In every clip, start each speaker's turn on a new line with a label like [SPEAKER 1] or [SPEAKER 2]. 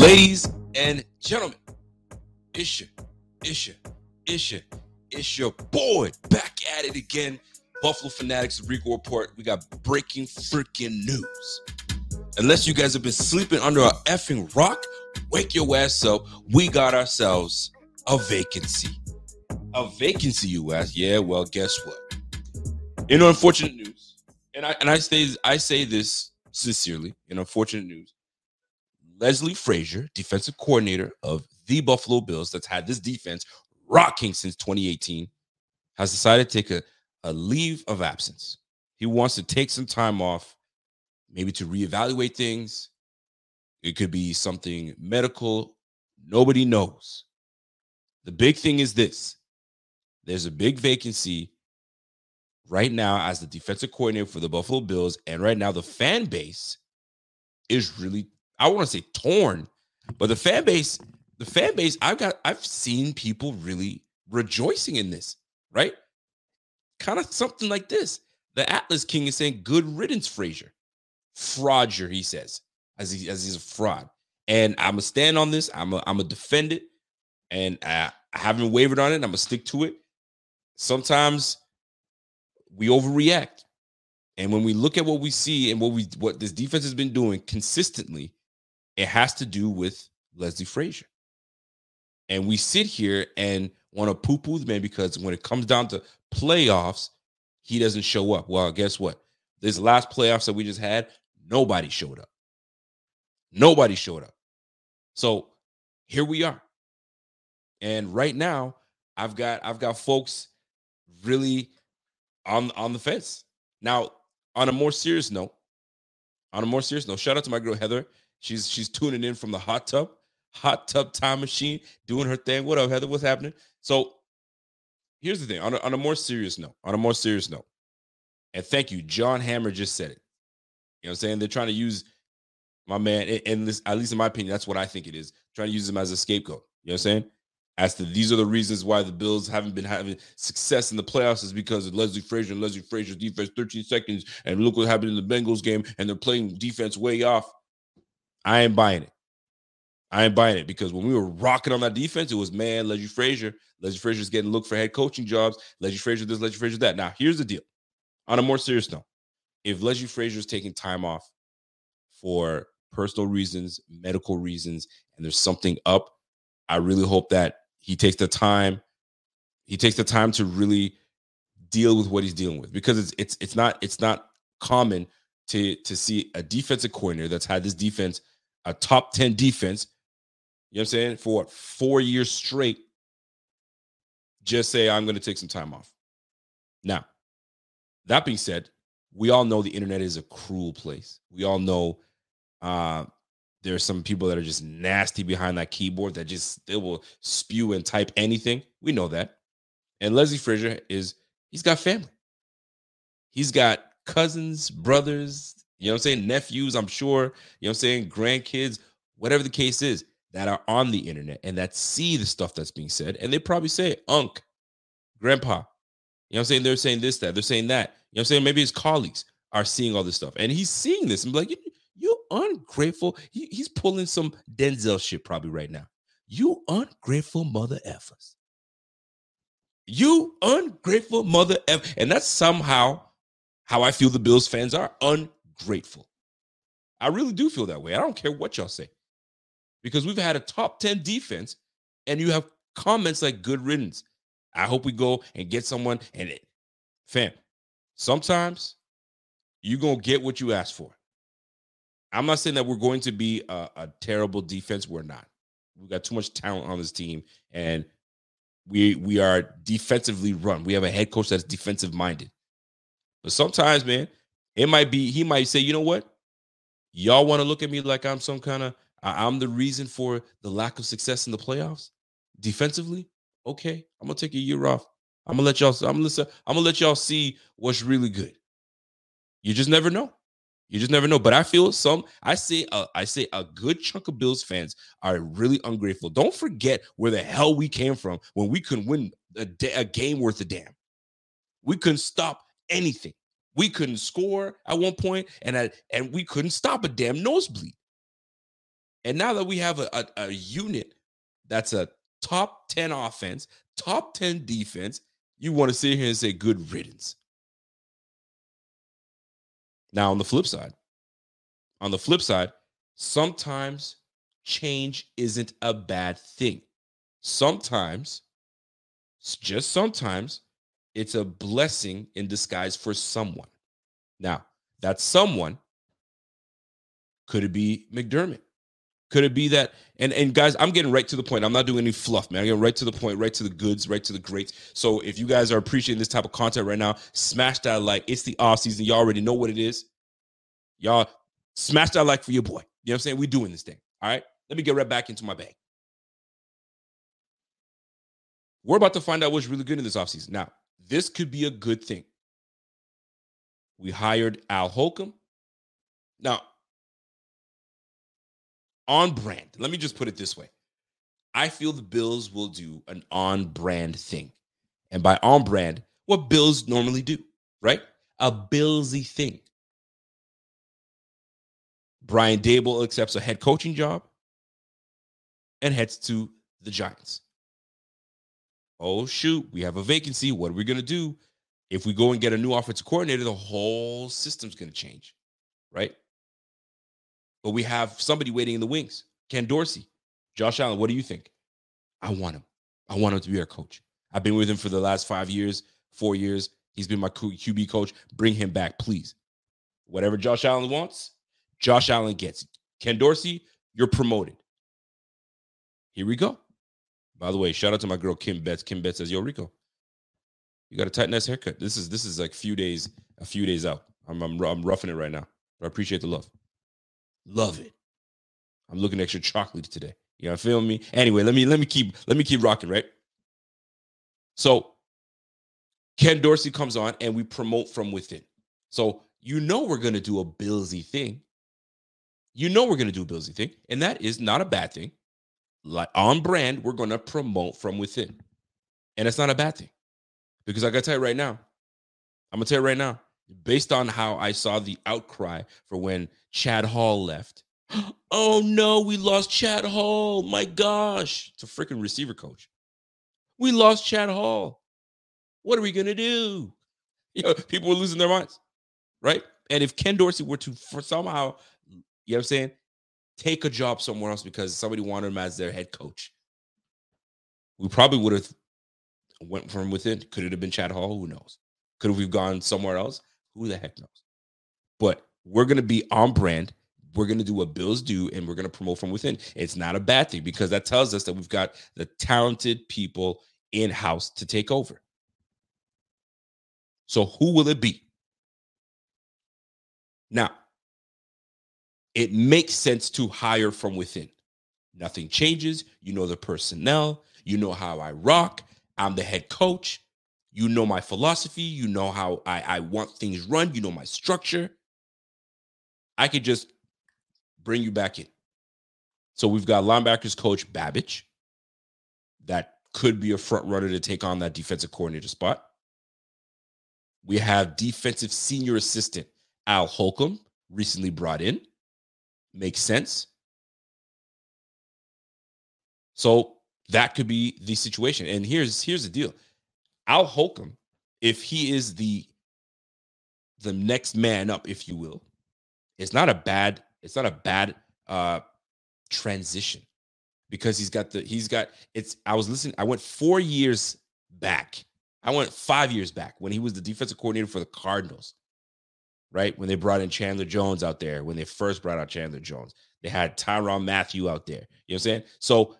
[SPEAKER 1] Ladies and gentlemen, it's your, it's your, it's your, it's your boy back at it again. Buffalo Fanatics Rico Report. We got breaking freaking news. Unless you guys have been sleeping under a effing rock, wake your ass up. We got ourselves a vacancy. A vacancy, you ask? Yeah, well, guess what? In unfortunate news, and I and I say I say this sincerely. In unfortunate news, Leslie Frazier, defensive coordinator of the Buffalo Bills, that's had this defense rocking since 2018, has decided to take a, a leave of absence. He wants to take some time off, maybe to reevaluate things. It could be something medical. Nobody knows. The big thing is this there's a big vacancy right now as the defensive coordinator for the Buffalo Bills. And right now, the fan base is really I want to say torn, but the fan base, the fan base, I've got, I've seen people really rejoicing in this, right? Kind of something like this. The Atlas King is saying, "Good riddance, Frazier." Fraudier, he says, as he as he's a fraud. And I'm gonna stand on this. I'm a, I'm gonna defend it, and I, I haven't wavered on it. I'm gonna stick to it. Sometimes we overreact, and when we look at what we see and what we what this defense has been doing consistently, it has to do with Leslie Frazier. And we sit here and want to poo poo the man because when it comes down to playoffs, he doesn't show up. Well, guess what? This last playoffs that we just had, nobody showed up. Nobody showed up. So here we are. And right now, I've got I've got folks really on on the fence. Now, on a more serious note, on a more serious note, shout out to my girl Heather. She's she's tuning in from the hot tub, hot tub time machine, doing her thing. What up, Heather? What's happening? So here's the thing. On a, on a more serious note, on a more serious note, and thank you, John Hammer just said it. You know what I'm saying? They're trying to use my man, and this, at least in my opinion, that's what I think it is. Trying to use him as a scapegoat. You know what I'm saying? As to these are the reasons why the Bills haven't been having success in the playoffs is because of Leslie Frazier and Leslie Frazier's defense 13 seconds. And look what happened in the Bengals game, and they're playing defense way off. I ain't buying it. I ain't buying it because when we were rocking on that defense, it was man, Leslie Frazier. Leslie Frazier's getting looked for head coaching jobs. Leslie Frazier this, Leslie Frazier that. Now, here's the deal. On a more serious note, if Leslie Frazier's taking time off for personal reasons, medical reasons, and there's something up, I really hope that he takes the time. He takes the time to really deal with what he's dealing with because it's it's it's not it's not common to to see a defensive coordinator that's had this defense a top 10 defense, you know what I'm saying, for what, four years straight, just say, I'm going to take some time off. Now, that being said, we all know the internet is a cruel place. We all know uh, there are some people that are just nasty behind that keyboard that just they will spew and type anything. We know that. And Leslie Frazier is he's got family. He's got cousins, brothers, you know what I'm saying? Nephews, I'm sure, you know what I'm saying? Grandkids, whatever the case is, that are on the internet and that see the stuff that's being said. And they probably say, Unc, Grandpa, you know what I'm saying? They're saying this, that, they're saying that. You know what I'm saying? Maybe his colleagues are seeing all this stuff. And he's seeing this and be like, you, you ungrateful. He, he's pulling some Denzel shit probably right now. You ungrateful mother effers. You ungrateful mother eff. And that's somehow how I feel the Bills fans are ungrateful grateful. I really do feel that way. I don't care what y'all say. Because we've had a top 10 defense and you have comments like good riddance. I hope we go and get someone and it, fam, sometimes you're going to get what you ask for. I'm not saying that we're going to be a, a terrible defense. We're not. We've got too much talent on this team and we we are defensively run. We have a head coach that's defensive minded. But sometimes, man, it might be, he might say, you know what? Y'all want to look at me like I'm some kind of, I'm the reason for the lack of success in the playoffs defensively. Okay, I'm gonna take a year off. I'm gonna let y'all. I'm gonna listen. I'm gonna let y'all see what's really good. You just never know. You just never know. But I feel some. I say. Uh, I say a good chunk of Bills fans are really ungrateful. Don't forget where the hell we came from when we couldn't win a, a game worth a damn. We couldn't stop anything. We couldn't score at one point, and I, and we couldn't stop a damn nosebleed. And now that we have a, a, a unit that's a top 10 offense, top 10 defense, you want to sit here and say good riddance. Now, on the flip side, on the flip side, sometimes change isn't a bad thing. Sometimes, just sometimes, it's a blessing in disguise for someone. Now, that someone could it be McDermott? Could it be that? And and guys, I'm getting right to the point. I'm not doing any fluff, man. I'm getting right to the point, right to the goods, right to the greats. So if you guys are appreciating this type of content right now, smash that like. It's the off season. Y'all already know what it is. Y'all smash that like for your boy. You know what I'm saying? we doing this thing. All right. Let me get right back into my bag. We're about to find out what's really good in this offseason. Now, this could be a good thing. We hired Al Holcomb. Now, on brand. Let me just put it this way. I feel the Bills will do an on brand thing. And by on brand, what Bills normally do, right? A Billsy thing. Brian Daboll accepts a head coaching job and heads to the Giants. Oh, shoot, we have a vacancy. What are we to do? If we go and get a new offensive coordinator, the whole system's to change, right? But we have somebody waiting in the wings. Ken Dorsey, Josh Allen. What do you think? I want him. I want him to be our coach. I've been with him for the last five years, four years. He's been my QB coach. Bring him back, please. Whatever Josh Allen wants, Josh Allen gets. Ken Dorsey, you're promoted. Here we go. By the way, shout out to my girl Kim Betts. Kim Betts says, "Yo, Rico, you got a tight haircut. This is this is like few days, a few days out. I'm I'm, I'm roughing it right now, but I appreciate the love. Love it. I'm looking extra chocolate today. You know, feel me? Anyway, let me let me keep let me keep rocking, right? So Ken Dorsey comes on and we promote from within. So you know we're gonna do a Billsy thing. You know we're gonna do a Billsy thing, and that is not a bad thing. Like on brand, we're gonna promote from within. And it's not a bad thing. Because I gotta tell you right now, I'm gonna tell you right now, based on how I saw the outcry for when Chad Hall left. Oh no, we lost Chad Hall. My gosh. It's a freaking receiver coach. We lost Chad Hall. What are we gonna do? You know, people were losing their minds, right? And if Ken Dorsey were to for somehow, you know what I'm saying, take a job somewhere else because somebody wanted him as their head coach, we probably would have went from within. Could it have been Chad Hall? Who knows? Could we have gone somewhere else? Who the heck knows? But we're going to be on brand. We're going to do what Bills do and we're going to promote from within. It's not a bad thing because that tells us that we've got the talented people in house to take over. So, who will it be? Now, it makes sense to hire from within. Nothing changes. You know the personnel, you know how I rock. I'm the head coach. You know my philosophy. You know how I, I want things run. You know my structure. I could just bring you back in. So we've got linebackers coach Babich. That could be a front runner to take on that defensive coordinator spot. We have defensive senior assistant Al Holcomb, recently brought in. Makes sense. So that could be the situation. And here's here's the deal. Al Holcomb, if he is the the next man up, if you will, it's not a bad it's not a bad uh transition because he's got the he's got it's I was listening I went 4 years back. I went 5 years back when he was the defensive coordinator for the Cardinals. Right? When they brought in Chandler Jones out there, when they first brought out Chandler Jones. They had Tyrann Mathieu out there. You know what I'm saying? So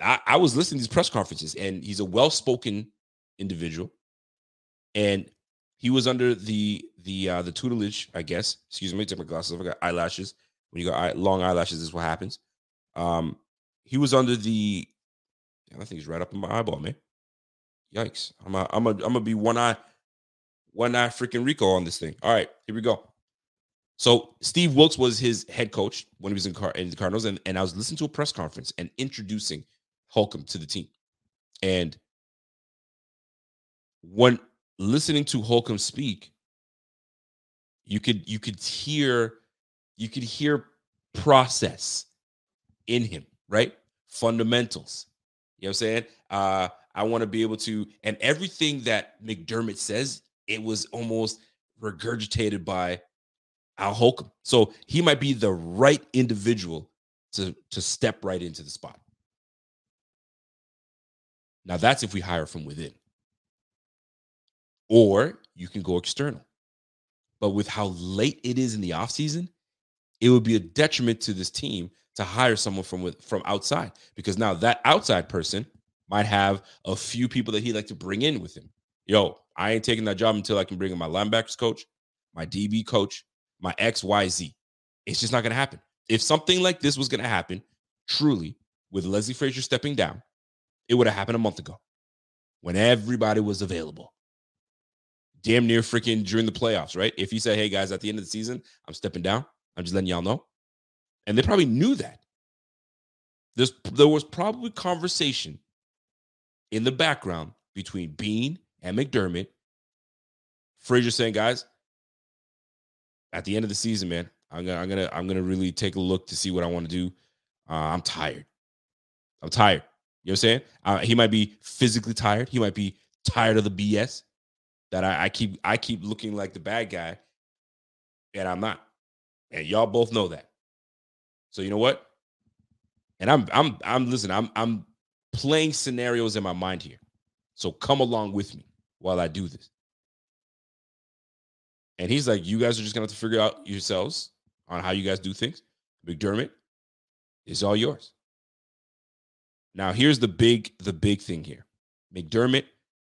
[SPEAKER 1] I, I was listening to these press conferences and he's a well-spoken individual, and he was under the the uh, the tutelage, I guess. Excuse me, take my glasses off. I got eyelashes. When you got eye, long eyelashes, this is what happens. Um, he was under the. I think he's right up in my eyeball, man. Yikes! I'm a, I'm a, I'm gonna be one eye, one eye freaking Rico on this thing. All right, here we go. So Steve Wilks was his head coach when he was in, Car- in the Cardinals, and, and I was listening to a press conference and introducing Holcomb to the team, and when listening to Holcomb speak, you could you could hear you could hear process in him, right? Fundamentals. You know what I'm saying? Uh, I want to be able to, and everything that McDermott says, it was almost regurgitated by Al Holcomb. So he might be the right individual to, to step right into the spot. Now, that's if we hire from within. Or you can go external. But with how late it is in the offseason, it would be a detriment to this team to hire someone from with, from outside because now that outside person might have a few people that he'd like to bring in with him. Yo, I ain't taking that job until I can bring in my linebackers coach, my DB coach, my XYZ. It's just not going to happen. If something like this was going to happen, truly, with Leslie Frazier stepping down, it would have happened a month ago when everybody was available. Damn near freaking during the playoffs, right? If you say, hey guys, at the end of the season, I'm stepping down, I'm just letting y'all know. And they probably knew that. There's, there was probably conversation in the background between Beane and McDermott. Frazier saying, guys, at the end of the season, man, I'm gonna, I'm gonna, I'm gonna really take a look to see what I want to do. Uh, I'm tired. I'm tired. You know what I'm saying? Uh, he might be physically tired. He might be tired of the BS that I, I keep, I keep looking like the bad guy, and I'm not. And y'all both know that. So you know what? And I'm, I'm, I'm. Listen, I'm, I'm playing scenarios in my mind here. So come along with me while I do this. And he's like, you guys are just gonna have to figure out yourselves on how you guys do things. McDermott is all yours. Now, here's the big, the big thing here. McDermott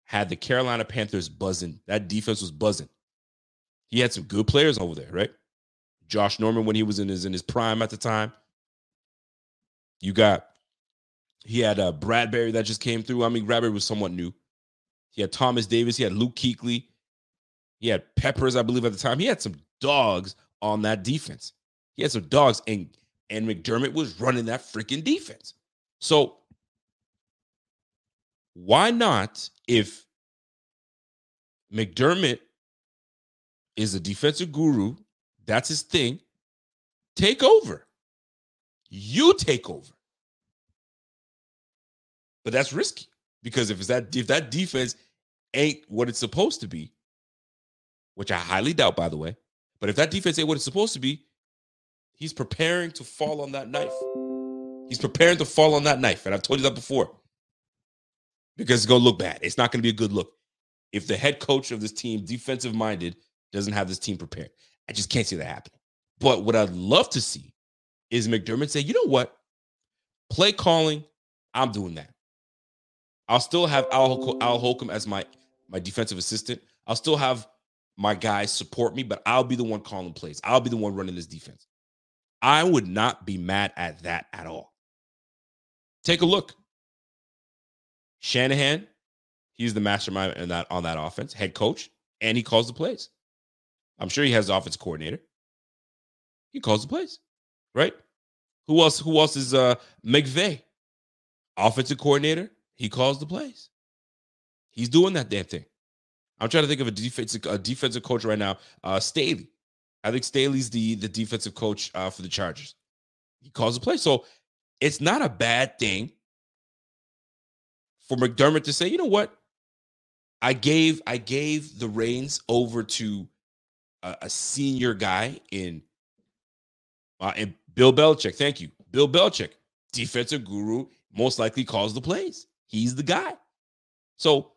[SPEAKER 1] had the Carolina Panthers buzzing. That defense was buzzing. He had some good players over there, right? Josh Norman when he was in his in his prime at the time. You got he had uh, Bradberry that just came through. I mean, Bradberry was somewhat new. He had Thomas Davis. He had Luke Kuechly. He had Peppers, I believe, at the time. He had some dogs on that defense. He had some dogs, and and McDermott was running that freaking defense. So why not if McDermott is a defensive guru, that's his thing, take over. You take over. But that's risky because if it's that if that defense ain't what it's supposed to be, which I highly doubt, by the way, but if that defense ain't what it's supposed to be, he's preparing to fall on that knife. He's preparing to fall on that knife. And I've told you that before because it's going to look bad. It's not going to be a good look. If the head coach of this team, defensive minded, doesn't have this team prepared, I just can't see that happening. But what I'd love to see is McDermott say, you know what? Play calling, I'm doing that. I'll still have Al, Al Holcomb as my my defensive assistant. I'll still have my guys support me, but I'll be the one calling plays. I'll be the one running this defense. I would not be mad at that at all. Take a look. Shanahan, he's the mastermind in that on that offense, head coach, and he calls the plays. I'm sure he has the offense coordinator. He calls the plays, right? Who else? Who else is uh McVay, offensive coordinator? He calls the plays. He's doing that damn thing. I'm trying to think of a defensive a defensive coach right now. Uh Staley. I think Staley's the the defensive coach uh, for the Chargers. He calls the play. So it's not a bad thing for McDermott to say, you know what? I gave I gave the reins over to a, a senior guy in uh, and Bill Belichick. Thank you, Bill Belichick, defensive guru, most likely calls the plays. He's the guy. So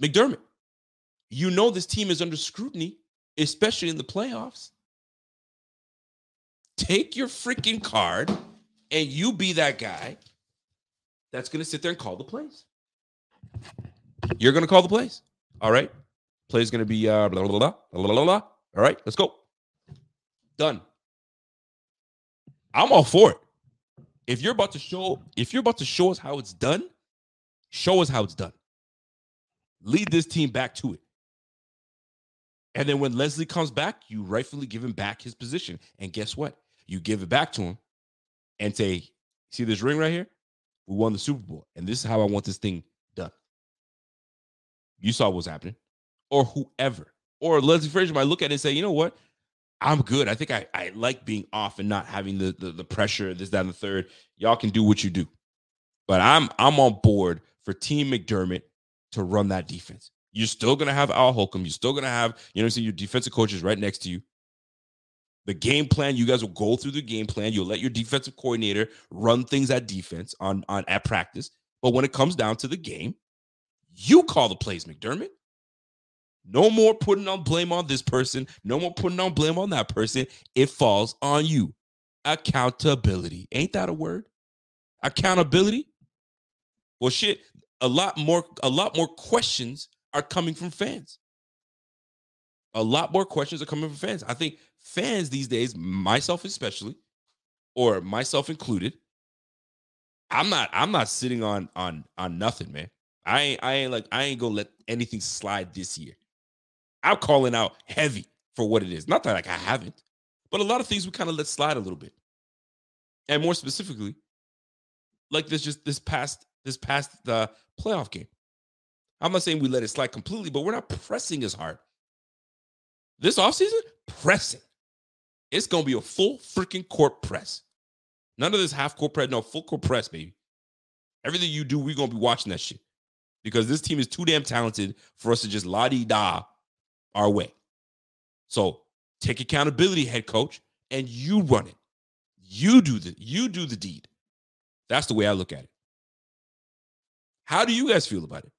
[SPEAKER 1] McDermott, you know this team is under scrutiny, especially in the playoffs. Take your freaking card and you be that guy that's going to sit there and call the plays. You're going to call the plays. All right. Play's going to be uh, blah, blah, blah, blah, blah, blah. All right. Let's go. Done. I'm all for it. If you're about to show, if you're about to show us how it's done, show us how it's done. Lead this team back to it. And then when Leslie comes back, you rightfully give him back his position. And guess what? You give it back to him and say, see this ring right here? We won the Super Bowl. And this is how I want this thing done. You saw what's happening. Or whoever. Or Leslie Frazier might look at it and say, you know what? I'm good. I think I, I like being off and not having the, the the pressure, this, that, and the third. Y'all can do what you do. But I'm I'm on board for Team McDermott to run that defense. You're still gonna have Al Holcomb. You're still gonna have, you know, so your defensive coaches right next to you. The game plan, you guys will go through the game plan. You'll let your defensive coordinator run things at defense on, on at practice. But when it comes down to the game, you call the plays, McDermott. No more putting on blame on this person. No more putting on blame on that person. It falls on you. Accountability. Ain't that a word? Accountability. Well, shit. A lot more. A lot more questions are coming from fans. A lot more questions are coming from fans. I think fans these days, myself especially, or myself included, I'm not. I'm not sitting on on on nothing, man. I ain't. I ain't like. I ain't gonna let anything slide this year. I'm calling out heavy for what it is. Not that like I haven't, but a lot of things we kind of let slide a little bit. And more specifically, like this just this past this past the uh, playoff game. I'm not saying we let it slide completely, but we're not pressing as hard. This offseason, pressing. It's gonna be a full freaking court press. None of this half court press, no full court press, baby. Everything you do, we're gonna be watching that shit. Because this team is too damn talented for us to just la di da our way. So take accountability, head coach, and you run it. You do the you do the deed. That's the way I look at it. How do you guys feel about it?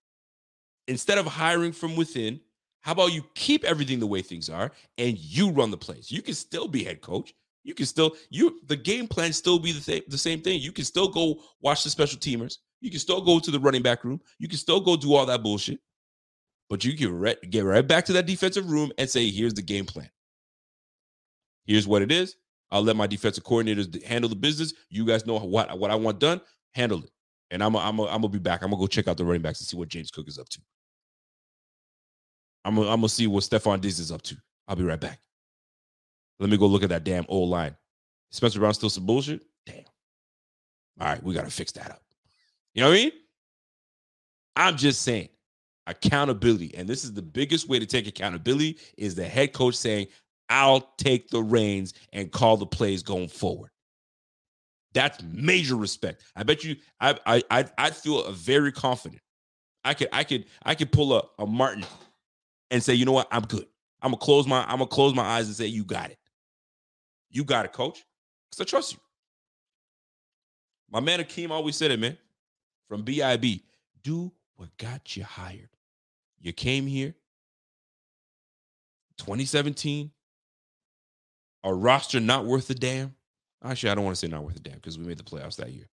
[SPEAKER 1] Instead of hiring from within, how about you keep everything the way things are and you run the plays? You can still be head coach. You can still you the game plan still be the, th- the same thing. You can still go watch the special teamers. You can still go to the running back room. You can still go do all that bullshit. But you can re- get right back to that defensive room and say, here's the game plan. Here's what it is. I'll let my defensive coordinators handle the business. You guys know what, what I want done. Handle it. And I'm I'm gonna be back. I'm gonna go check out the running backs and see what James Cook is up to. I'm I'm gonna see what Stefon Diggs is up to. I'll be right back. Let me go look at that damn old line. Spencer Brown still some bullshit. Damn. All right, we gotta fix that up. You know what I mean? I'm just saying accountability. And this is the biggest way to take accountability is the head coach saying, I'll take the reins and call the plays going forward. That's major respect. I bet you I I I, feel very confident. I could I could I could pull a, a Martin and say, you know what, I'm good. I'm gonna close my I'm gonna close my eyes and say, you got it. You got it, coach. Because I trust you. My man Akeem always said it, man. From BIB, do what got you hired. You came here 2017, a roster not worth a damn. Actually, I don't want to say not worth a damn because we made the playoffs that year.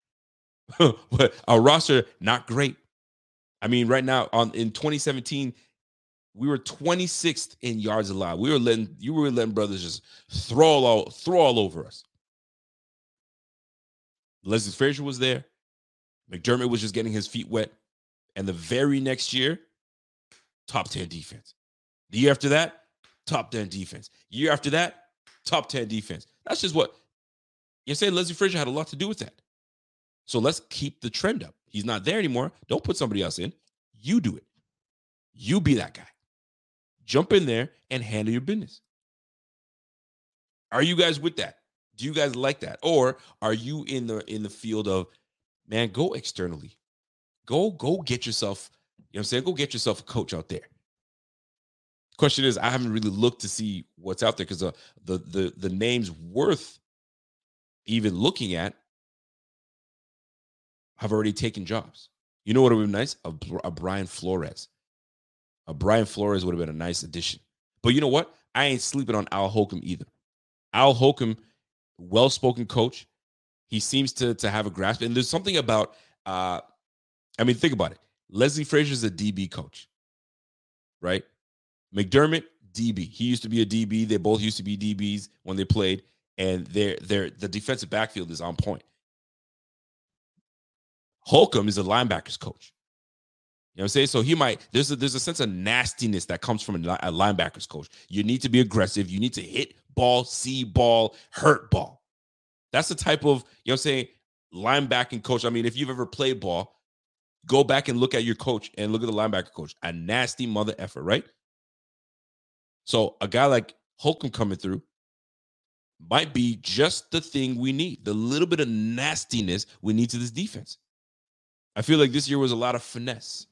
[SPEAKER 1] but a roster not great. I mean, right now on in 2017, we were 26th in yards allowed. We were letting you were letting brothers just throw all throw all over us. Leslie Frazier was there. McDermott was just getting his feet wet. And the very next year, top 10 defense. The year after that, top 10 defense. Year after that, top 10 defense. That's just what you say. Leslie Frazier had a lot to do with that. So let's keep the trend up. He's not there anymore. Don't put somebody else in. You do it. You be that guy. Jump in there and handle your business. Are you guys with that? Do you guys like that? Or are you in the in the field of man, go externally. Go go get yourself you know what I'm saying? Go get yourself a coach out there. Question is, I haven't really looked to see what's out there because uh, the the the names worth even looking at have already taken jobs. You know what would have been nice? A, a Brian Flores. A Brian Flores would have been a nice addition. But you know what? I ain't sleeping on Al Holcomb either. Al Holcomb, well-spoken coach. He seems to to have a grasp. And there's something about uh I mean, think about it. Leslie Frazier is a DB coach, right? McDermott, DB. He used to be a DB. They both used to be DBs when they played, and their their the defensive backfield is on point. Holcomb is a linebackers coach. You know what I'm saying? So he might there's a there's a sense of nastiness that comes from a, a linebackers coach. You need to be aggressive. You need to hit ball, see ball, hurt ball. That's the type of you know what I'm saying linebacking coach. I mean, if you've ever played ball, Go back and look at your coach and look at the linebacker coach. A nasty mother effort, right? So a guy like Holcomb coming through, might be just the thing we need, the little bit of nastiness we need to this defense. I feel like this year was a lot of finesse,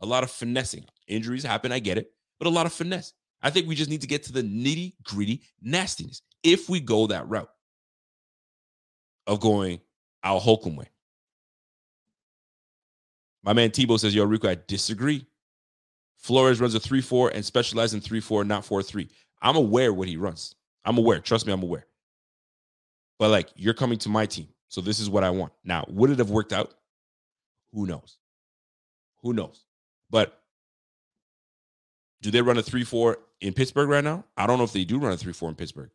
[SPEAKER 1] a lot of finessing. Injuries happen, I get it, but a lot of finesse. I think we just need to get to the nitty gritty nastiness if we go that route of going Al Holcomb way. My man Tebow says, Yo, Rico, I disagree. Flores runs a 3 4 and specializes in 3 4, not 4 3. I'm aware what he runs. I'm aware. Trust me, I'm aware. But like, you're coming to my team. So this is what I want. Now, would it have worked out? Who knows? Who knows? But do they run a 3 4 in Pittsburgh right now? I don't know if they do run a 3 4 in Pittsburgh,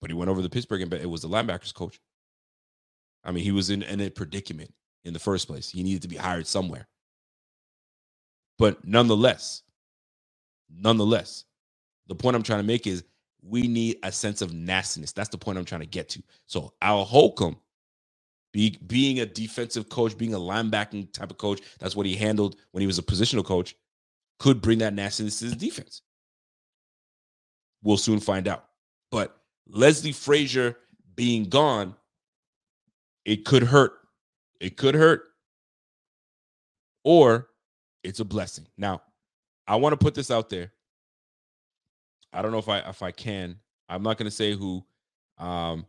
[SPEAKER 1] but he went over to Pittsburgh and it was the linebackers coach. I mean, he was in, in a predicament in the first place. He needed to be hired somewhere. But nonetheless, nonetheless, the point I'm trying to make is we need a sense of nastiness. That's the point I'm trying to get to. So Al Holcomb, be, being a defensive coach, being a linebacking type of coach, that's what he handled when he was a positional coach, could bring that nastiness to his defense. We'll soon find out. But Leslie Frazier being gone, it could hurt. It could hurt. Or it's a blessing. Now, I want to put this out there. I don't know if I if I can. I'm not going to say who. Um,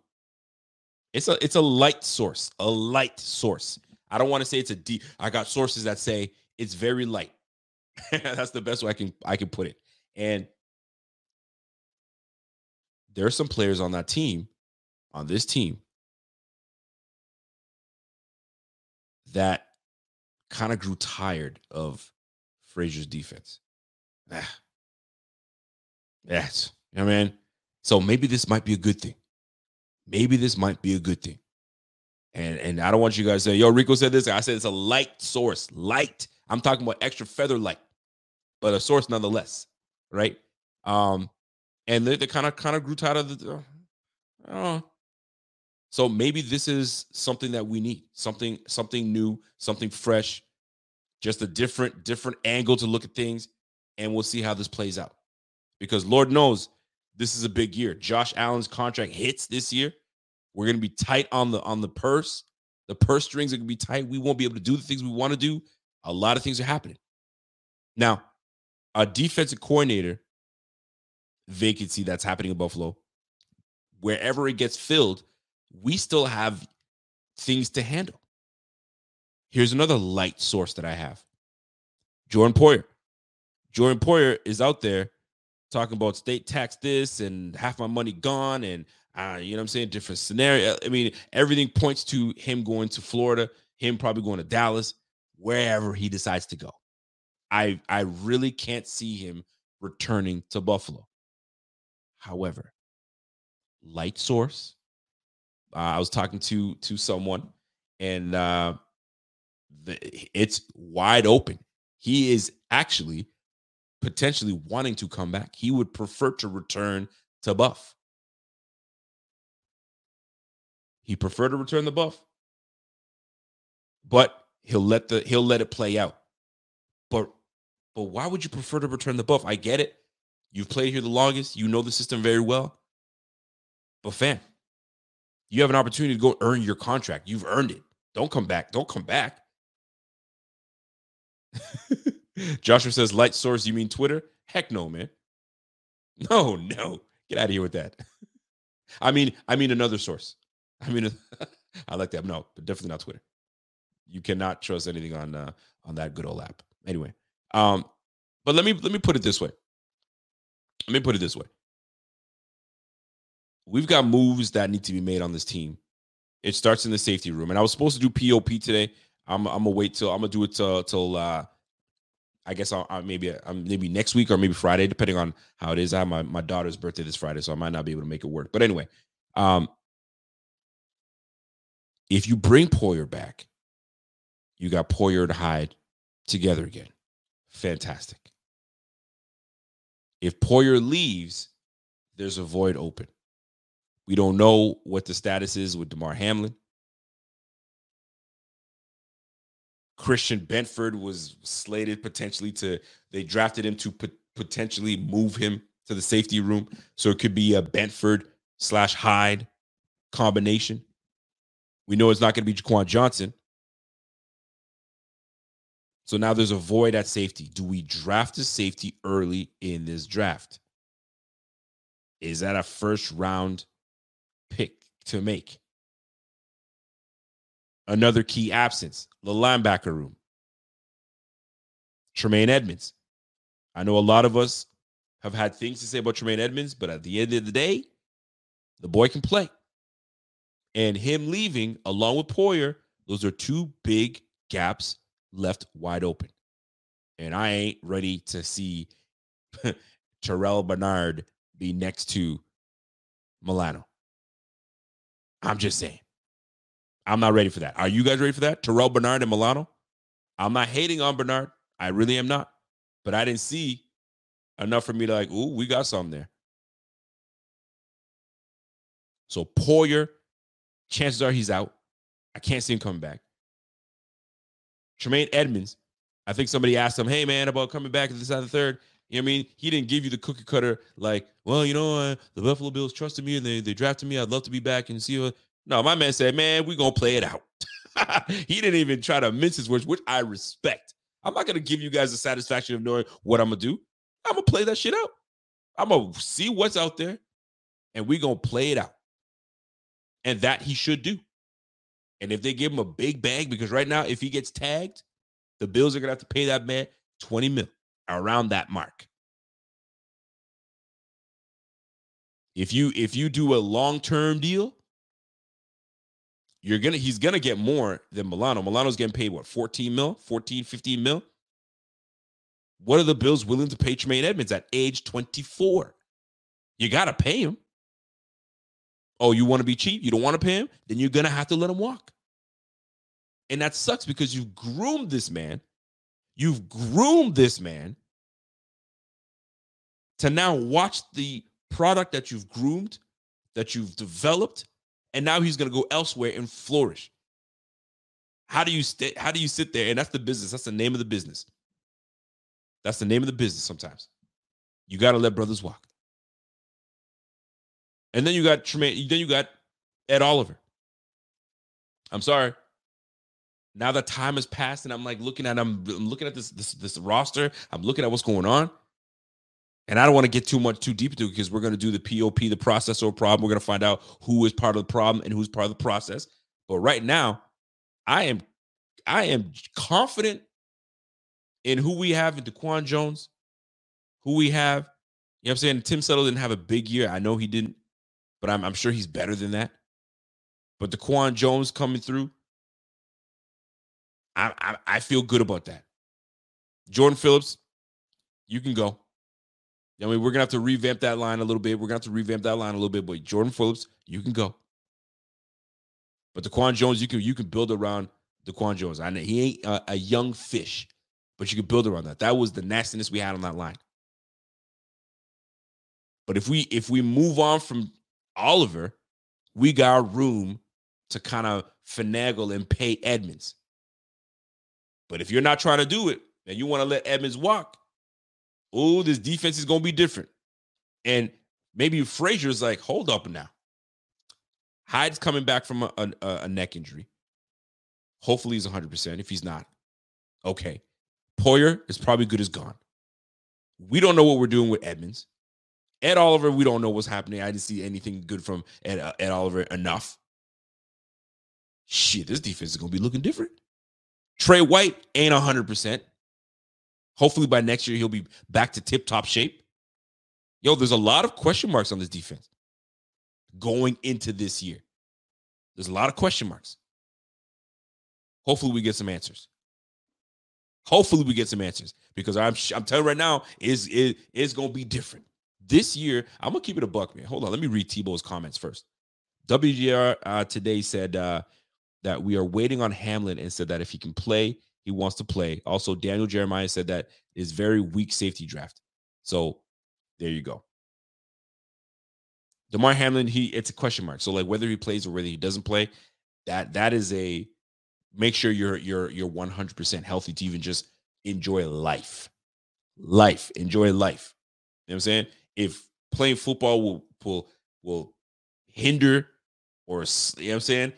[SPEAKER 1] it's a it's a light source, a light source. I don't want to say it's a deep. I got sources that say it's very light. That's the best way I can I can put it. And there are some players on that team, on this team, that kind of grew tired of Frazier's defense. Ah. Yes. You know what I mean? So maybe this might be a good thing. Maybe this might be a good thing. And and I don't want you guys to say, yo, Rico said this. I said it's a light source. Light. I'm talking about extra feather light, but a source nonetheless. Right. Um, and they, they kind of kind of grew tired of the uh, so maybe this is something that we need, something something new, something fresh, just a different different angle to look at things and we'll see how this plays out. Because Lord knows this is a big year. Josh Allen's contract hits this year. We're going to be tight on the on the purse. The purse strings are going to be tight. We won't be able to do the things we want to do. A lot of things are happening. Now, a defensive coordinator vacancy that's happening in Buffalo, wherever it gets filled, we still have things to handle. Here's another light source that I have Jordan Poyer. Jordan Poyer is out there talking about state tax this and half my money gone and uh, you know what I'm saying different scenario. I mean everything points to him going to Florida, him probably going to Dallas, wherever he decides to go. I I really can't see him returning to Buffalo. However, light source uh, I was talking to to someone, and uh, the, it's wide open. He is actually potentially wanting to come back. He would prefer to return to Buff. He prefer to return the Buff, but he'll let the he'll let it play out. But but why would you prefer to return the Buff? I get it. You've played here the longest. You know the system very well. But fam, you have an opportunity to go earn your contract. You've earned it. Don't come back. Don't come back. Joshua says, light source, you mean Twitter? Heck no, man. No, no. Get out of here with that. I mean, I mean another source. I mean, I like that. No, but definitely not Twitter. You cannot trust anything on uh, on that good old app. Anyway, um, but let me let me put it this way. Let me put it this way we've got moves that need to be made on this team. It starts in the safety room, and I was supposed to do POP today. I'm I'm gonna wait till I'm gonna do it till till uh, I guess I'll, I'll maybe uh, maybe next week or maybe Friday, depending on how it is. I have my my daughter's birthday this Friday, so I might not be able to make it work. But anyway, um, if you bring Poyer back, you got Poyer to Hyde together again. Fantastic. If Poyer leaves, there's a void open. We don't know what the status is with Damar Hamlin. Christian Benford was slated potentially to, they drafted him to potentially move him to the safety room. So it could be a Benford slash Hyde combination. We know it's not going to be Jaquan Johnson. So now there's a void at safety. Do we draft a safety early in this draft? Is that a first round pick to make? Another key absence, the linebacker room. Tremaine Edmunds. I know a lot of us have had things to say about Tremaine Edmunds, but at the end of the day, the boy can play. And him leaving along with Poyer, those are two big gaps left wide open. And I ain't ready to see Terrel Bernard be next to Milano. I'm just saying. I'm not ready for that. Are you guys ready for that? Terrel Bernard and Milano? I'm not hating on Bernard. I really am not. But I didn't see enough for me to like, ooh, we got something there. So Poyer, chances are he's out. I can't see him coming back. Tremaine Edmunds, I think somebody asked him, hey man, about coming back at side of the third. You know what I mean? He didn't give you the cookie cutter, like, well, you know, uh, the Buffalo Bills trusted me and they, they drafted me. I'd love to be back and see what. No, my man said, man, we're going to play it out. he didn't even try to mince his words, which I respect. I'm not going to give you guys the satisfaction of knowing what I'm going to do. I'm going to play that shit out. I'm going to see what's out there and we're going to play it out. And that he should do. And if they give him a big bag, because right now, if he gets tagged, the Bills are going to have to pay that man 20 mil around that mark. If you if you do a long-term deal, you're gonna he's gonna get more than Milano. Milano's getting paid what 14 mil, 14, 15 mil. What are the Bills willing to pay Tremaine Edmunds at age 24? You gotta pay him. Oh, you want to be cheap? You don't want to pay him? Then you're gonna have to let him walk. And that sucks because you've groomed this man. You've groomed this man to now watch the product that you've groomed, that you've developed, and now he's going to go elsewhere and flourish. How do you stay? How do you sit there? And that's the business. That's the name of the business. That's the name of the business. Sometimes you got to let brothers walk. And then you got Tremaine. Then you got Ed Oliver. I'm sorry. Now that time has passed, and I'm like looking at I'm, I'm looking at this this this roster. I'm looking at what's going on. And I don't want to get too much too deep into it because we're going to do the POP, the process or problem. We're going to find out who is part of the problem and who's part of the process. But right now, I am I am confident in who we have in Daquan Jones, who we have. You know what I'm saying? Tim Settle didn't have a big year. I know he didn't, but I'm, I'm sure he's better than that. But Daquan Jones coming through, I, I, I feel good about that. Jordan Phillips, you can go. I mean, we're gonna have to revamp that line a little bit. We're gonna have to revamp that line a little bit. But Jordan Phillips, you can go. But Daquan Jones, you can you can build around Daquan Jones. I know he ain't a, a young fish, but you can build around that. That was the nastiness we had on that line. But if we if we move on from Oliver, we got room to kind of finagle and pay Edmunds. But if you're not trying to do it and you want to let Edmunds walk, oh, this defense is going to be different. And maybe Frazier's like, hold up now. Hyde's coming back from a, a, a neck injury. Hopefully he's 100%. If he's not, okay. Poyer is probably good as gone. We don't know what we're doing with Edmunds. Ed Oliver, we don't know what's happening. I didn't see anything good from Ed, uh, Ed Oliver enough. Shit, this defense is going to be looking different. Trey White ain't 100%. Hopefully by next year, he'll be back to tip top shape. Yo, there's a lot of question marks on this defense going into this year. There's a lot of question marks. Hopefully, we get some answers. Hopefully, we get some answers because I'm I'm telling right now is is is going to be different this year. I'm gonna keep it a buck, man. Hold on, let me read Tebow's comments first. WGR uh, today said uh, that we are waiting on Hamlin and said that if he can play, he wants to play. Also, Daniel Jeremiah said that is very weak safety draft. So there you go. Damar Hamlin, he it's a question mark. So like whether he plays or whether he doesn't play, that that is a make sure you're you're you're 100% healthy to even just enjoy life. Life, enjoy life. You know what I'm saying? If playing football will will will hinder or you know what I'm saying,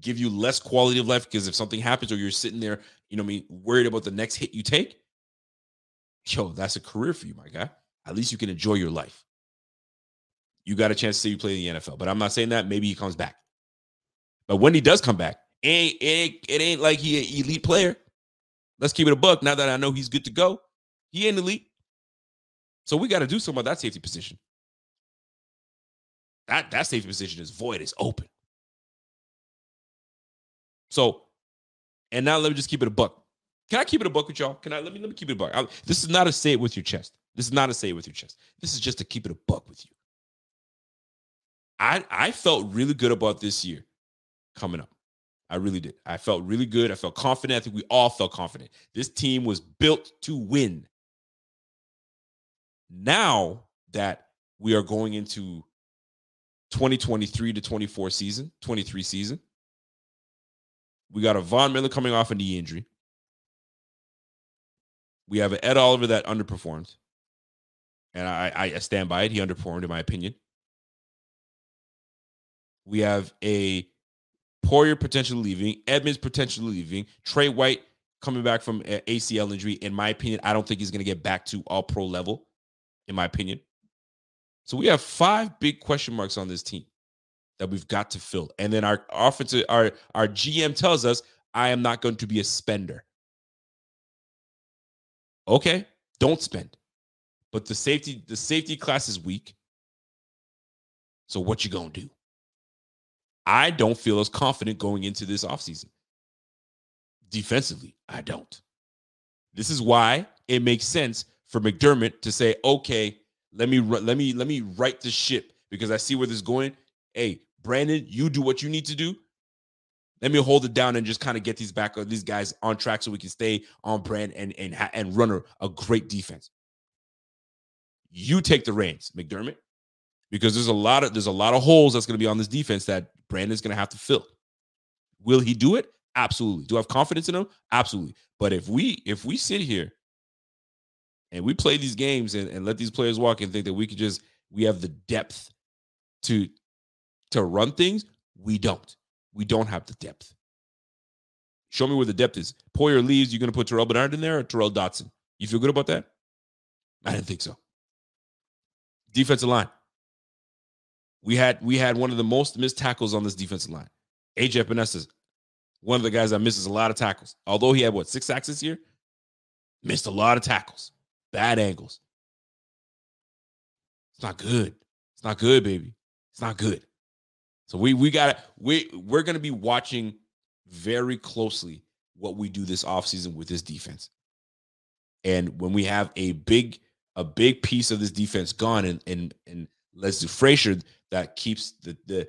[SPEAKER 1] give you less quality of life because if something happens or you're sitting there, you know, I mean, worried about the next hit you take, yo, that's a career for you, my guy. At least you can enjoy your life. You got a chance to see you play in the NFL, but I'm not saying that. Maybe he comes back. But when he does come back, it ain't, it ain't, it ain't like he an elite player. Let's keep it a buck. Now that I know he's good to go, he ain't elite. So we got to do something about that safety position. That that safety position is void, is open. So, and now let me just keep it a buck. Can I keep it a buck with y'all? Can I let me let me keep it a buck? I, this is not a say it with your chest. This is not a say it with your chest. This is just to keep it a buck with you. I I felt really good about this year coming up. I really did. I felt really good. I felt confident. I think we all felt confident. This team was built to win. Now that we are going into 2023 to 24 season, 23 season, we got a Von Miller coming off a knee injury. We have an Ed Oliver that underperformed. And I, I stand by it. He underperformed, in my opinion. We have a Poyer potentially leaving, Edmunds potentially leaving, Trey White coming back from ACL injury. In my opinion, I don't think he's going to get back to all pro level, in my opinion. So we have five big question marks on this team that we've got to fill. And then our offensive, our our GM tells us, I am not going to be a spender. Okay, don't spend. But the safety, the safety class is weak. So what you gonna do? I don't feel as confident going into this offseason. Defensively, I don't. This is why it makes sense for McDermott to say, "Okay, let me let me let me right the ship because I see where this is going. Hey, Brandon, you do what you need to do. Let me hold it down and just kind of get these back uh, these guys on track so we can stay on brand and and and run a, a great defense. You take the reins, McDermott, because there's a lot of there's a lot of holes that's going to be on this defense that Brandon's going to have to fill. Will he do it? Absolutely. Do I have confidence in him? Absolutely. But if we if we sit here and we play these games and, and let these players walk and think that we could just we have the depth to to run things, we don't. We don't have the depth. Show me where the depth is. Poyer leaves, you're going to put Terrel Bernard in there or Tyrel Dodson? You feel good about that? I didn't think so. Defensive line. We had we had one of the most missed tackles on this defensive line. AJ Epenesa, one of the guys that misses a lot of tackles. Although he had what six sacks this year, missed a lot of tackles, bad angles. It's not good. It's not good, baby. It's not good. So we we got we we're going to be watching very closely what we do this offseason with this defense. And when we have a big a big piece of this defense gone and and and Leslie Frazier that keeps the the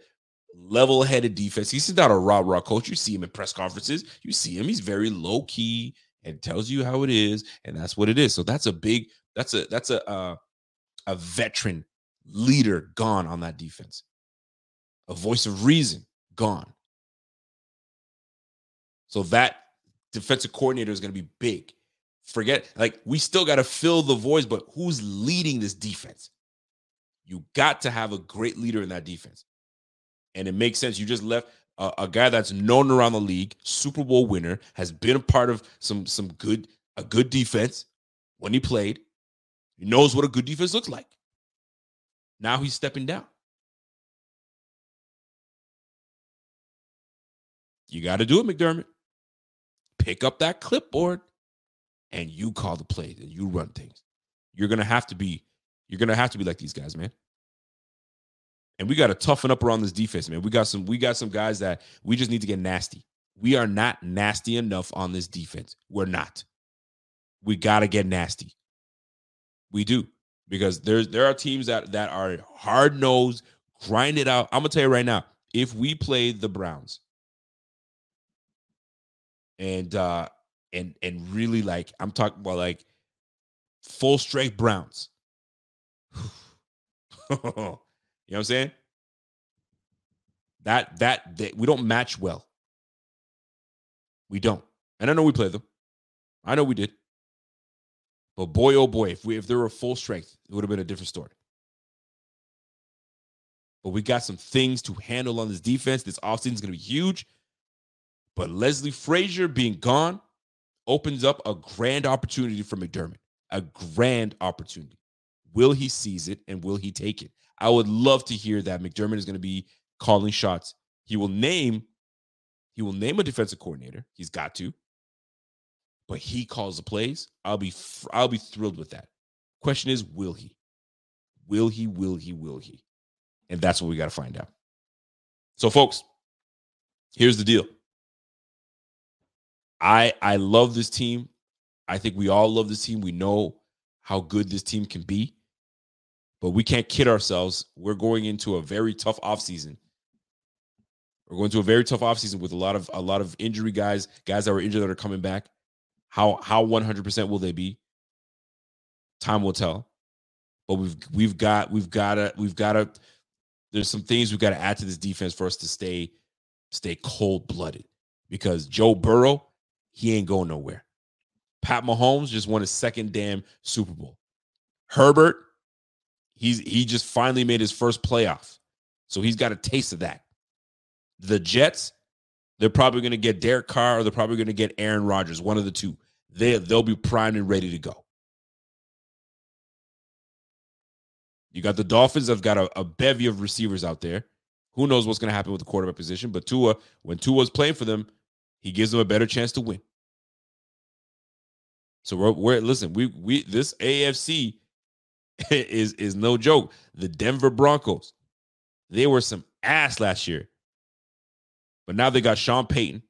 [SPEAKER 1] level-headed defense. He's not a raw coach. You see him in press conferences. You see him. He's very low key and tells you how it is, and that's what it is. So that's a big. That's a that's a uh, a veteran leader gone on that defense. A voice of reason gone. So that defensive coordinator is going to be big. Forget like we still got to fill the voice, but who's leading this defense? You got to have a great leader in that defense. And it makes sense. You just left a, a guy that's known around the league, Super Bowl winner, has been a part of some some good a good defense when he played. He knows what a good defense looks like. Now he's stepping down. You got to do it, McDermott. Pick up that clipboard and you call the plays and you run things. You're gonna have to be, you're gonna have to be like these guys, man and we got to toughen up around this defense, man. We got some we got some guys that we just need to get nasty. We are not nasty enough on this defense. We're not. We got to get nasty. We do because there's there are teams that that are hard nosed, grind it out. I'm gonna tell you right now, if we play the Browns and uh and and really like I'm talking about like full strength Browns. You know what I'm saying? That that they, we don't match well. We don't. And I know we played them. I know we did. But boy, oh boy, if we if they were full strength, it would have been a different story. but we got some things to handle on this defense. This offseason is going to be huge. But Leslie Frazier being gone opens up a grand opportunity for McDermott. A grand opportunity. Will he seize it and will he take it? I would love to hear that McDermott is going to be calling shots. He will name he will name a defensive coordinator. He's got to. But he calls the plays. I'll be I'll be thrilled with that. Question is will he? Will he? Will he? Will he? And that's what we got to find out. So folks, here's the deal. I I love this team. I think we all love this team. We know how good this team can be. But we can't kid ourselves. We're going into a very tough offseason. We're going to a very tough offseason with a lot of a lot of injury guys, guys that were injured that are coming back. How how 100% will they be? Time will tell. But we've we've got we've got to we've got to there's some things we've got to add to this defense for us to stay stay cold-blooded because Joe Burrow, he ain't going nowhere. Pat Mahomes just won his second damn Super Bowl. Herbert, he's he just finally made his first playoff. So he's got a taste of that. The Jets, they're probably going to get Derek Carr or they're probably going to get Aaron Rodgers, one of the two. They they'll be primed and ready to go. You got the Dolphins have got a, a bevy of receivers out there. Who knows what's going to happen with the quarterback position? But Tua, when Tua's playing for them, he gives them a better chance to win. So we're, we're listen, we we this AFC is is no joke. The Denver Broncos, they were some ass last year. But now they got Sean Payton.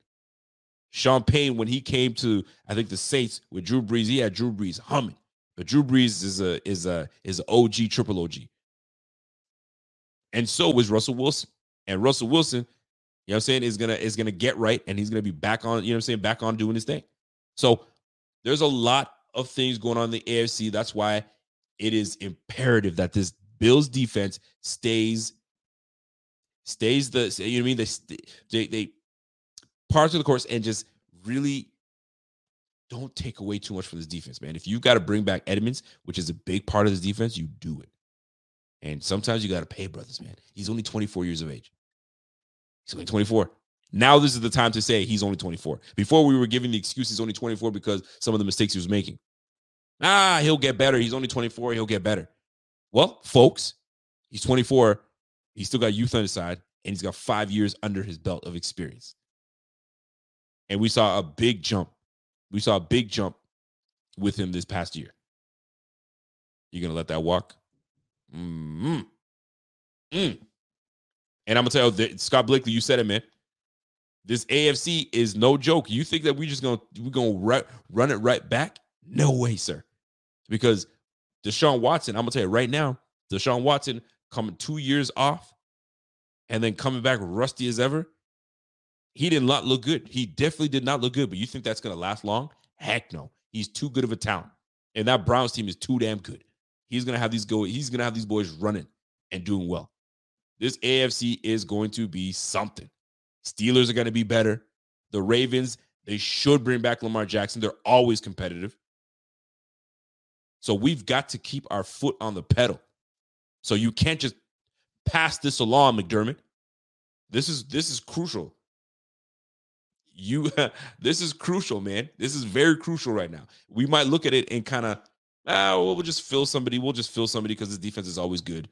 [SPEAKER 1] Sean Payton, when he came to, I think the Saints with Drew Brees, he had Drew Brees humming. But Drew Brees is a is a is an OG triple OG. And so was Russell Wilson. And Russell Wilson, you know what I'm saying, is gonna is gonna get right and he's gonna be back on, you know what I'm saying, back on doing his thing. So there's a lot of things going on in the AFC. That's why it is imperative that this Bills defense stays stays the you know what I mean they they, they parts of the course and just really don't take away too much from this defense, man. If you've got to bring back Edmunds, which is a big part of this defense, you do it. And sometimes you got to pay brothers, man. He's only 24 years of age. He's only 24. Now this is the time to say he's only 24. Before we were giving the excuse he's only 24 because some of the mistakes he was making. Ah, he'll get better. He's only 24. He'll get better. Well, folks, he's 24. He's still got youth on his side, and he's got five years under his belt of experience. And we saw a big jump we saw a big jump with him this past year. You're gonna let that walk? Mm-hmm. Mm. And I'm gonna tell you, Scott Blakely, you said it, man. This AFC is no joke. You think that we just gonna we're gonna run, run it right back? No way, sir. Because Deshaun Watson, I'm gonna tell you right now, Deshaun Watson coming two years off and then coming back rusty as ever he did not look good. He definitely did not look good. But you think that's to last long? Heck no. He's too good of a talent, and that Browns team is too damn good. He's to have these go. He's to have these boys running and doing well. This AFC is going to be something. Steelers are going to be better. The Ravens, they should bring back Lamar Jackson. They're always competitive. So we've got to keep our foot on the pedal. So you can't just pass this along, McDermott. This is this is crucial you this is crucial, man. This is very crucial right now. We might look at it and kind of ah, well, just fill somebody. We'll just fill somebody because his defense is always good.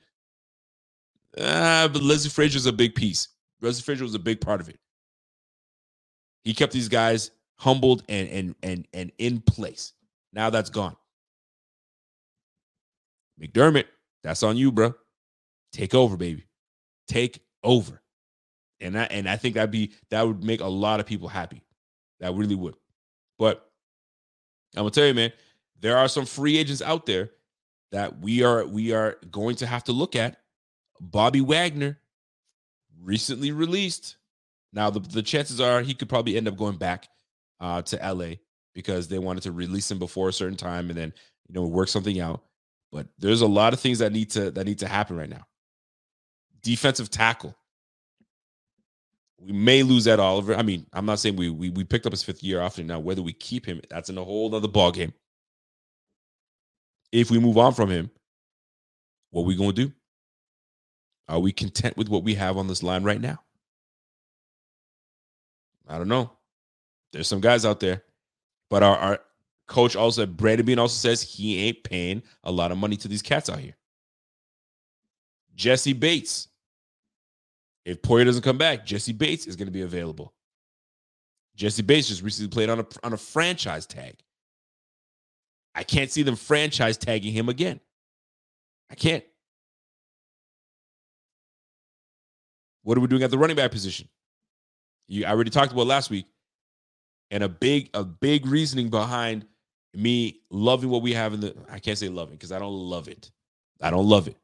[SPEAKER 1] Ah, but Leslie Frazier is a big piece. Leslie Frazier was a big part of it. He kept these guys humbled and and and and in place. Now that's gone. McDermott, that's on you, bro. Take over, baby. Take over. And I and I think that'd be that would make a lot of people happy. That really would. But I'm gonna tell you, man, there are some free agents out there that we are we are going to have to look at. Bobby Wagner recently released. Now the, the chances are he could probably end up going back uh, to LA because they wanted to release him before a certain time and then you know work something out. But there's a lot of things that need to that need to happen right now. Defensive tackle. We may lose Ed Oliver. I mean, I'm not saying we we, we picked up his fifth year after now. Whether we keep him, that's in a whole other ball game. If we move on from him, what we gonna do? Are we content with what we have on this line right now? I don't know. There's some guys out there, but our, our coach also, Brandon Beane also says he ain't paying a lot of money to these cats out here. Jessie Bates. If Poyer doesn't come back, Jessie Bates is going to be available. Jessie Bates just recently played on a on a franchise tag. I can't see them franchise tagging him again. I can't. What are we doing at the running back position? You I already talked about last week. And a big, a big reasoning behind me loving what we have in the I can't say loving because I don't love it. I don't love it.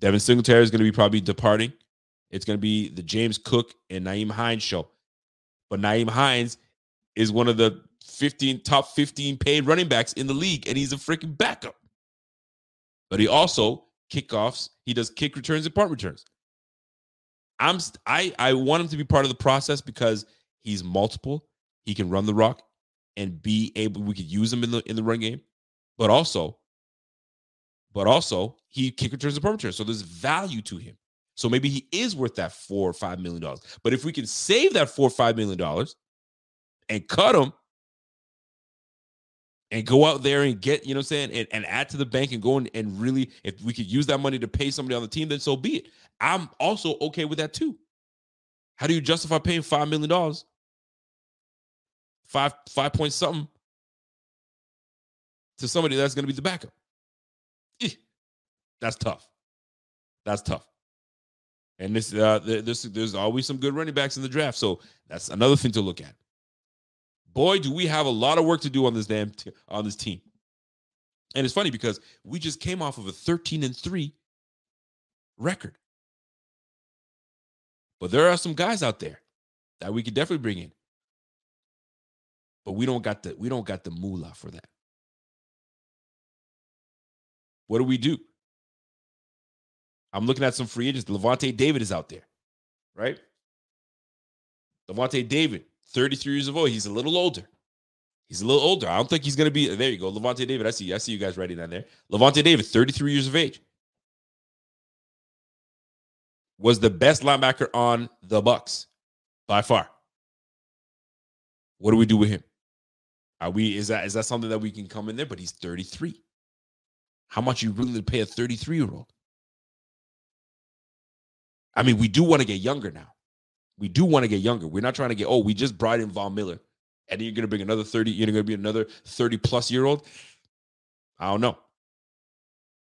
[SPEAKER 1] Devin Singletary is going to be probably departing. It's going to be the James Cook and Nyheim Hines show. But Nyheim Hines is one of the 15 top 15 paid running backs in the league, and he's a freaking backup. But he also kickoffs, he does kick returns and punt returns. I'm I I want him to be part of the process because he's multiple. He can run the rock and be able we could use him in the in the run game, but also but also he kick returns and returns. So there's value to him. So maybe he is worth that four or five million dollars. But if we can save that four or five million dollars and cut him and go out there and get, you know what I'm saying, and, and add to the bank and go and, and really, if we could use that money to pay somebody on the team, then so be it. I'm also okay with that too. How do you justify paying five million dollars? Five, five point something to somebody that's going to be the backup. That's tough. That's tough. And this, uh, this, there's always some good running backs in the draft, so that's another thing to look at. Boy, do we have a lot of work to do on this damn t- on this team. And it's funny because we just came off of a 13 and 3 record. But there are some guys out there that we could definitely bring in. But we don't got the we don't got the moolah for that. What do we do? I'm looking at some free agents. Lavonte David is out there, right? Lavonte David, 33 years of old. He's a little older. He's a little older. I don't think he's to be. There you go. Lavonte David. I see. I see you guys writing down there. Lavonte David, 33 years of age. Was the best linebacker on the Bucs by far. What do we do with him? Are we is that is that something that we can come in there? But he's 33. How much you really pay a 33 year old? I mean, we do want to get younger now. We do want to get younger. We're not trying to get, oh, we just brought in Von Miller. And then you're going to bring another 30, you're going to be another 30 plus year old. I don't know.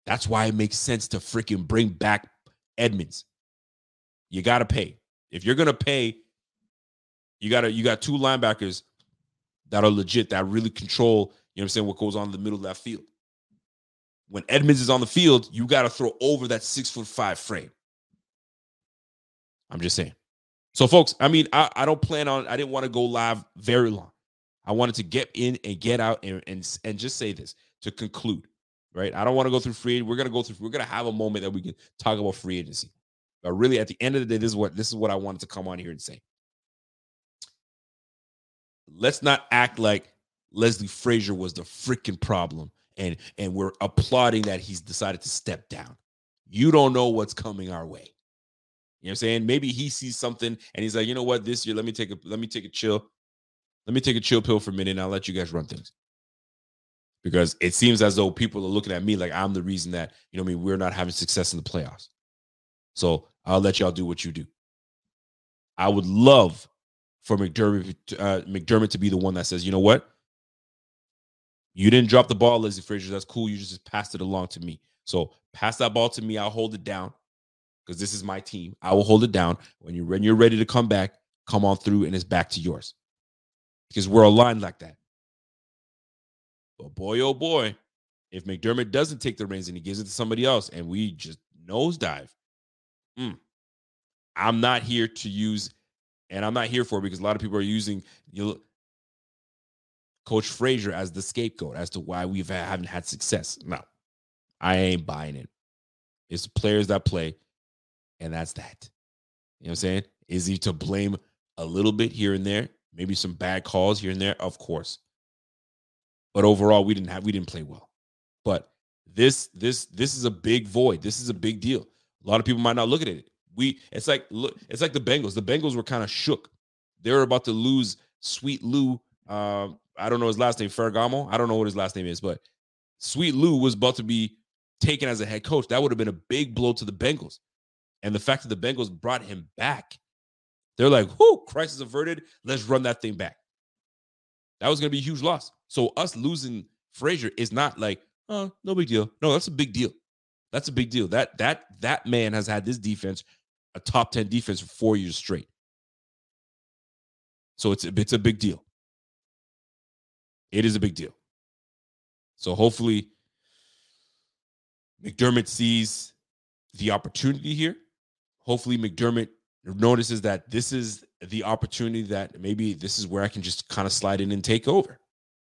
[SPEAKER 1] That's why it makes sense to freaking bring back Edmunds. You got to pay. If you're going to pay, you got to, you got two linebackers that are legit, that really control, you know what I'm saying, what goes on in the middle of that field. When Edmunds is on the field, you got to throw over that six foot five frame. I'm just saying. So, folks, I mean, I, I don't plan on, I didn't want to go live very long. I wanted to get in and get out and, and, and just say this to conclude, right? I don't want to go through free. We're to go through, we're to have a moment that we can talk about free agency. But really, at the end of the day, this is what this is what I wanted to come on here and say. Let's not act like Leslie Frazier was the freaking problem and and we're applauding that he's decided to step down. You don't know what's coming our way. You know what I'm saying? Maybe he sees something and he's like, you know what, this year, let me take a let me take a chill. Let me take a chill pill for a minute and I'll let you guys run things. Because it seems as though people are looking at me like I'm the reason that, you know, I mean, we're not having success in the playoffs. So I'll let y'all do what you do. I would love for McDermott, uh, McDermott to be the one that says, you know what? You didn't drop the ball, Leslie Frazier. That's cool. You just passed it along to me. So pass that ball to me. I'll hold it down because this is my team. I will hold it down. When you're when you're ready to come back, come on through and it's back to yours. Because we're aligned like that. But boy, oh boy, if McDermott doesn't take the reins and he gives it to somebody else and we just nosedive, mm, I'm not here to use, and I'm not here for because a lot of people are using you know, Coach Frazier as the scapegoat as to why we haven't had success. No, I ain't buying it. It's players that play. And that's that. You know what I'm saying? Is he to blame a little bit here and there? Maybe some bad calls here and there, of course. But overall, we didn't have we didn't play well. But this this this is a big void. This is a big deal. A lot of people might not look at it. We it's like look, it's like the Bengals. The Bengals were kind of shook. They were about to lose Sweet Lou. Uh, I don't know his last name, Ferragamo. I don't know what his last name is, but Sweet Lou was about to be taken as a head coach. That would have been a big blow to the Bengals. And the fact that the Bengals brought him back, they're like, whoo, crisis averted. Let's run that thing back. That was going to be a huge loss. So us losing Frazier is not like, oh, no big deal. No, that's a big deal. That's a big deal. That that that man has had this defense a top 10 defense for 4 years straight. So it's it's a big deal. It is a big deal. So hopefully McDermott sees the opportunity here. Hopefully McDermott notices that this is the opportunity that maybe this is where I can just kind of slide in and take over.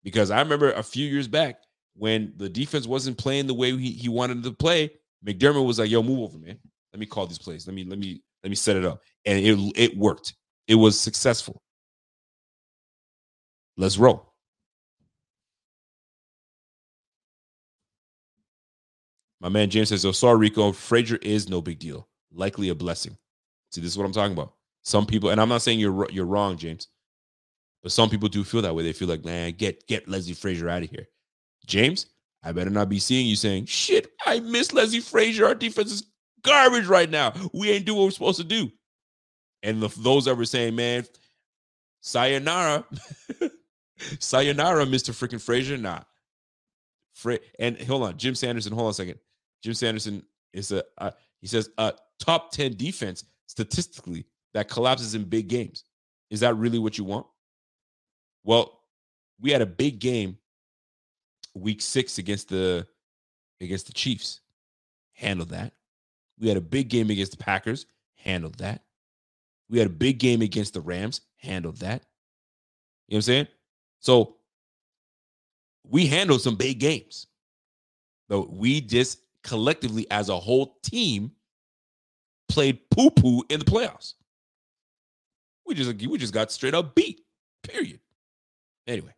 [SPEAKER 1] Because I remember a few years back when the defense wasn't playing the way he, he wanted to play, McDermott was like, yo, move over, man. Let me call these plays. Let me, let me, let me set it up. And it it worked. It was successful. Let's roll. My man James says, "Oh, sorry, Rico. Frazier is no big deal. Likely a blessing." See, this is what I'm talking about. Some people, and I'm not saying you're you're wrong, James, but some people do feel that way. They feel like, man, get get Leslie Frazier out of here. James, I better not be seeing you saying, "Shit, I miss Leslie Frazier. Our defense is garbage right now. We ain't do what we're supposed to do." And the, those that were saying, "Man, sayonara, sayonara, Mister Freaking Frazier," nah. Fra- and hold on, Jim Sanderson. Hold on a second. Jim Sanderson is a he says a top 10 defense statistically that collapses in big games. Is that really what you want? Well, we had a big game week 6 against the against the Chiefs. Handled that. We had a big game against the Packers, handled that. We had a big game against the Rams, handled that. You know what I'm saying? So we handled some big games. But we just collectively as a whole team played poo poo in the playoffs. We just we just got straight up beat. Period. Anyway,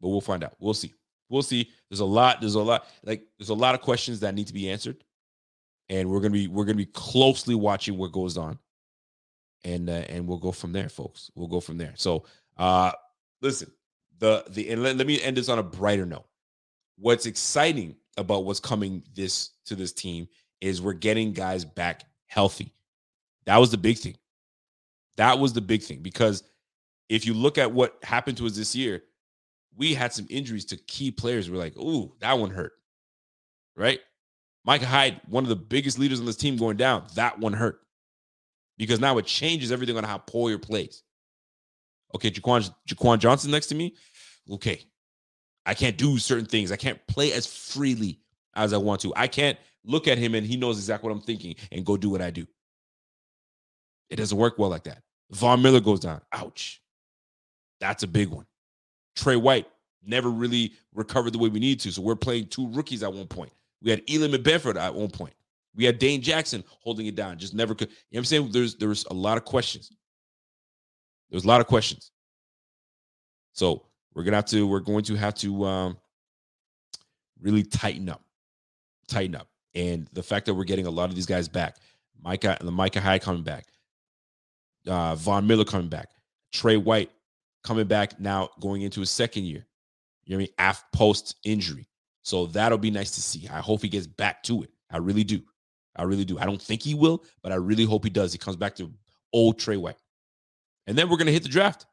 [SPEAKER 1] but we'll find out. We'll see. We'll see. There's a lot. There's a lot. Like there's a lot of questions that need to be answered, and we're gonna be we're gonna be closely watching what goes on, and uh, and we'll go from there, folks. We'll go from there. So, uh, listen. The the and let, let me end this on a brighter note. What's exciting about what's coming this to this team is we're getting guys back healthy. That was the big thing. That was the big thing because if you look at what happened to us this year, we had some injuries to key players. We're like, ooh, that one hurt. Right? Micah Hyde, one of the biggest leaders on this team going down, that one hurt. Because now it changes everything on how Poyer plays. Okay, Jaquan, Jaquan Johnson next to me. Okay, I can't do certain things. I can't play as freely as I want to. I can't look at him and he knows exactly what I'm thinking and go do what I do. It doesn't work well like that. Von Miller goes down. Ouch. That's a big one. Trey White never really recovered the way we need to. So we're playing two rookies at one point. We had Elam and at one point. We had Dane Jackson holding it down. Just never could. You know what I'm saying? There's there's a lot of questions. There's a lot of questions. So we're gonna have to we're going to have to um, really tighten up, tighten up. And the fact that we're getting a lot of these guys back, Micah, the Micah Hyde coming back, uh, Von Miller coming back, Trey White coming back now, going into his second year. You know what I mean? After post injury, so that'll be nice to see. I hope he gets back to it. I really do. I really do. I don't think he will, but I really hope he does. He comes back to old Trey White, and then we're gonna hit the draft.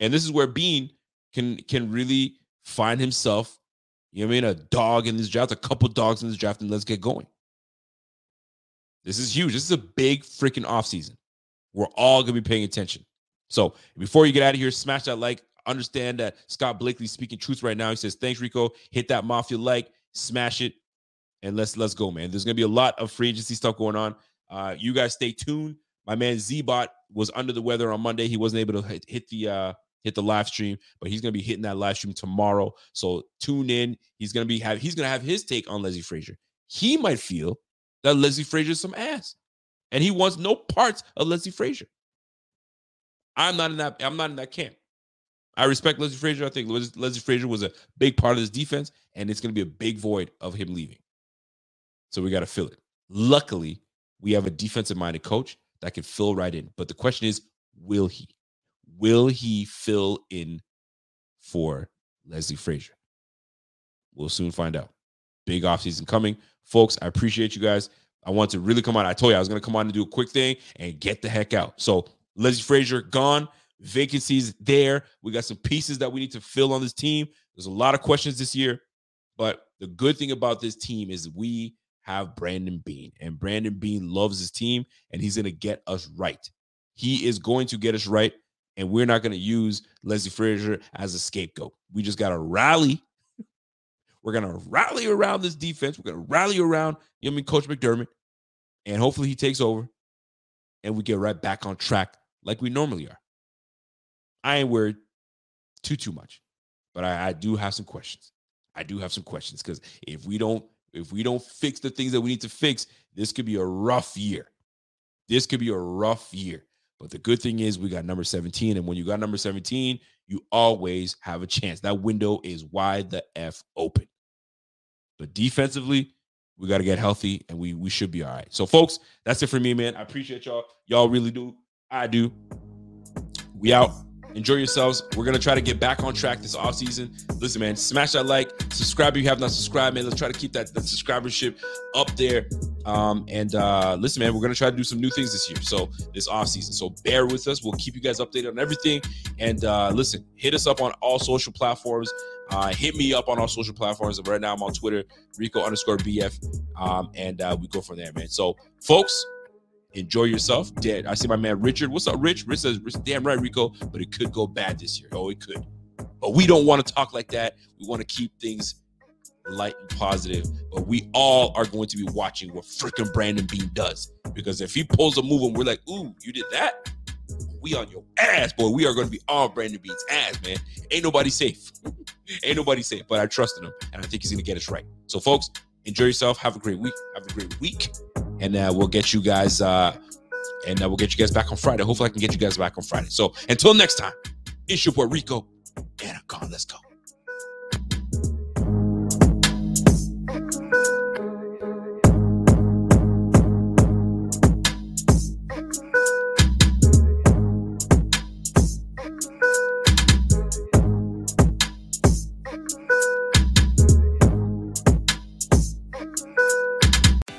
[SPEAKER 1] And this is where Beane can can really find himself, you know what I mean, a dog in this draft, a couple dogs in this draft, and let's get going. This is huge. This is a big freaking offseason. We're all gonna be paying attention. So before you get out of here, smash that like. Understand that Scott Blakely's speaking truth right now. He says, Thanks, Rico. Hit that mafia like, smash it, and let's let's go, man. There's gonna be a lot of free agency stuff going on. Uh, you guys stay tuned. My man Zbot was under the weather on Monday. He wasn't able to hit, hit the uh hit the live stream, but he's gonna be hitting that live stream tomorrow. So tune in. He's gonna be have he's gonna have his take on Leslie Frazier. He might feel that Leslie Frazier is some ass, and he wants no parts of Leslie Frazier. I'm not in that. I'm not in that camp. I respect Leslie Frazier. I think Leslie Frazier was a big part of this defense, and it's going to be a big void of him leaving. So we got to fill it. Luckily, we have a defensive minded coach that can fill right in. But the question is, will he? Will he fill in for Leslie Frazier? We'll soon find out. Big offseason coming. Folks, I appreciate you guys. I want to really come on. I told you I was going to come on and do a quick thing and get the heck out. So, Leslie Frazier gone. Vacancies there. We got some pieces that we need to fill on this team. There's a lot of questions this year, but the good thing about this team is we have Brandon Beane, and Brandon Beane loves his team, and he's going to get us right. He is going to get us right, and we're not going to use Leslie Frazier as a scapegoat. We just got to rally. We're going to rally around this defense. We're going to rally around, you know, I mean, Coach McDermott, and hopefully he takes over, and we get right back on track like we normally are. I ain't worried too too much, but I, I do have some questions. I do have some questions because if we don't if we don't fix the things that we need to fix, this could be a rough year. This could be a rough year. But the good thing is we got number 17. And when you got number 17, you always have a chance. That window is wide the F open. But defensively, we got to get healthy and we we should be all right. So, folks, that's it for me, man. I appreciate y'all. Y'all really do. I do. We out. Enjoy yourselves. We're gonna try to get back on track this off season. Listen, man, smash that like, subscribe if you have not subscribed, man. Let's try to keep that, that subscribership up there. Um, and uh, listen, man, we're gonna try to do some new things this year. So this off season. So bear with us. We'll keep you guys updated on everything. And uh, listen, hit us up on all social platforms. Uh, hit me up on all social platforms. Right now, I'm on Twitter, Rico underscore BF, um, and uh, we go from there, man. So, folks, enjoy yourself. Dead. I see my man Richard. What's up, Rich? Rich says, damn right, Rico, but it could go bad this year. Oh, it could. But we don't want to talk like that. We want to keep things light and positive. But we all are going to be watching what freaking Brandon Beane does. Because if he pulls a move and we're like, ooh, you did that? We on your ass, boy. We are going to be on Brandon Beane's ass, man. Ain't nobody safe. Ain't nobody safe. But I trust in him, and I think he's going to get us right. So, folks, enjoy yourself. Have a great week. Have a great week and uh, we'll get you guys uh, and uh, we'll get you guys back on Friday. Hopefully, I can get you guys back on Friday. So until next time, it's your boy Rico, I'm. Let's go.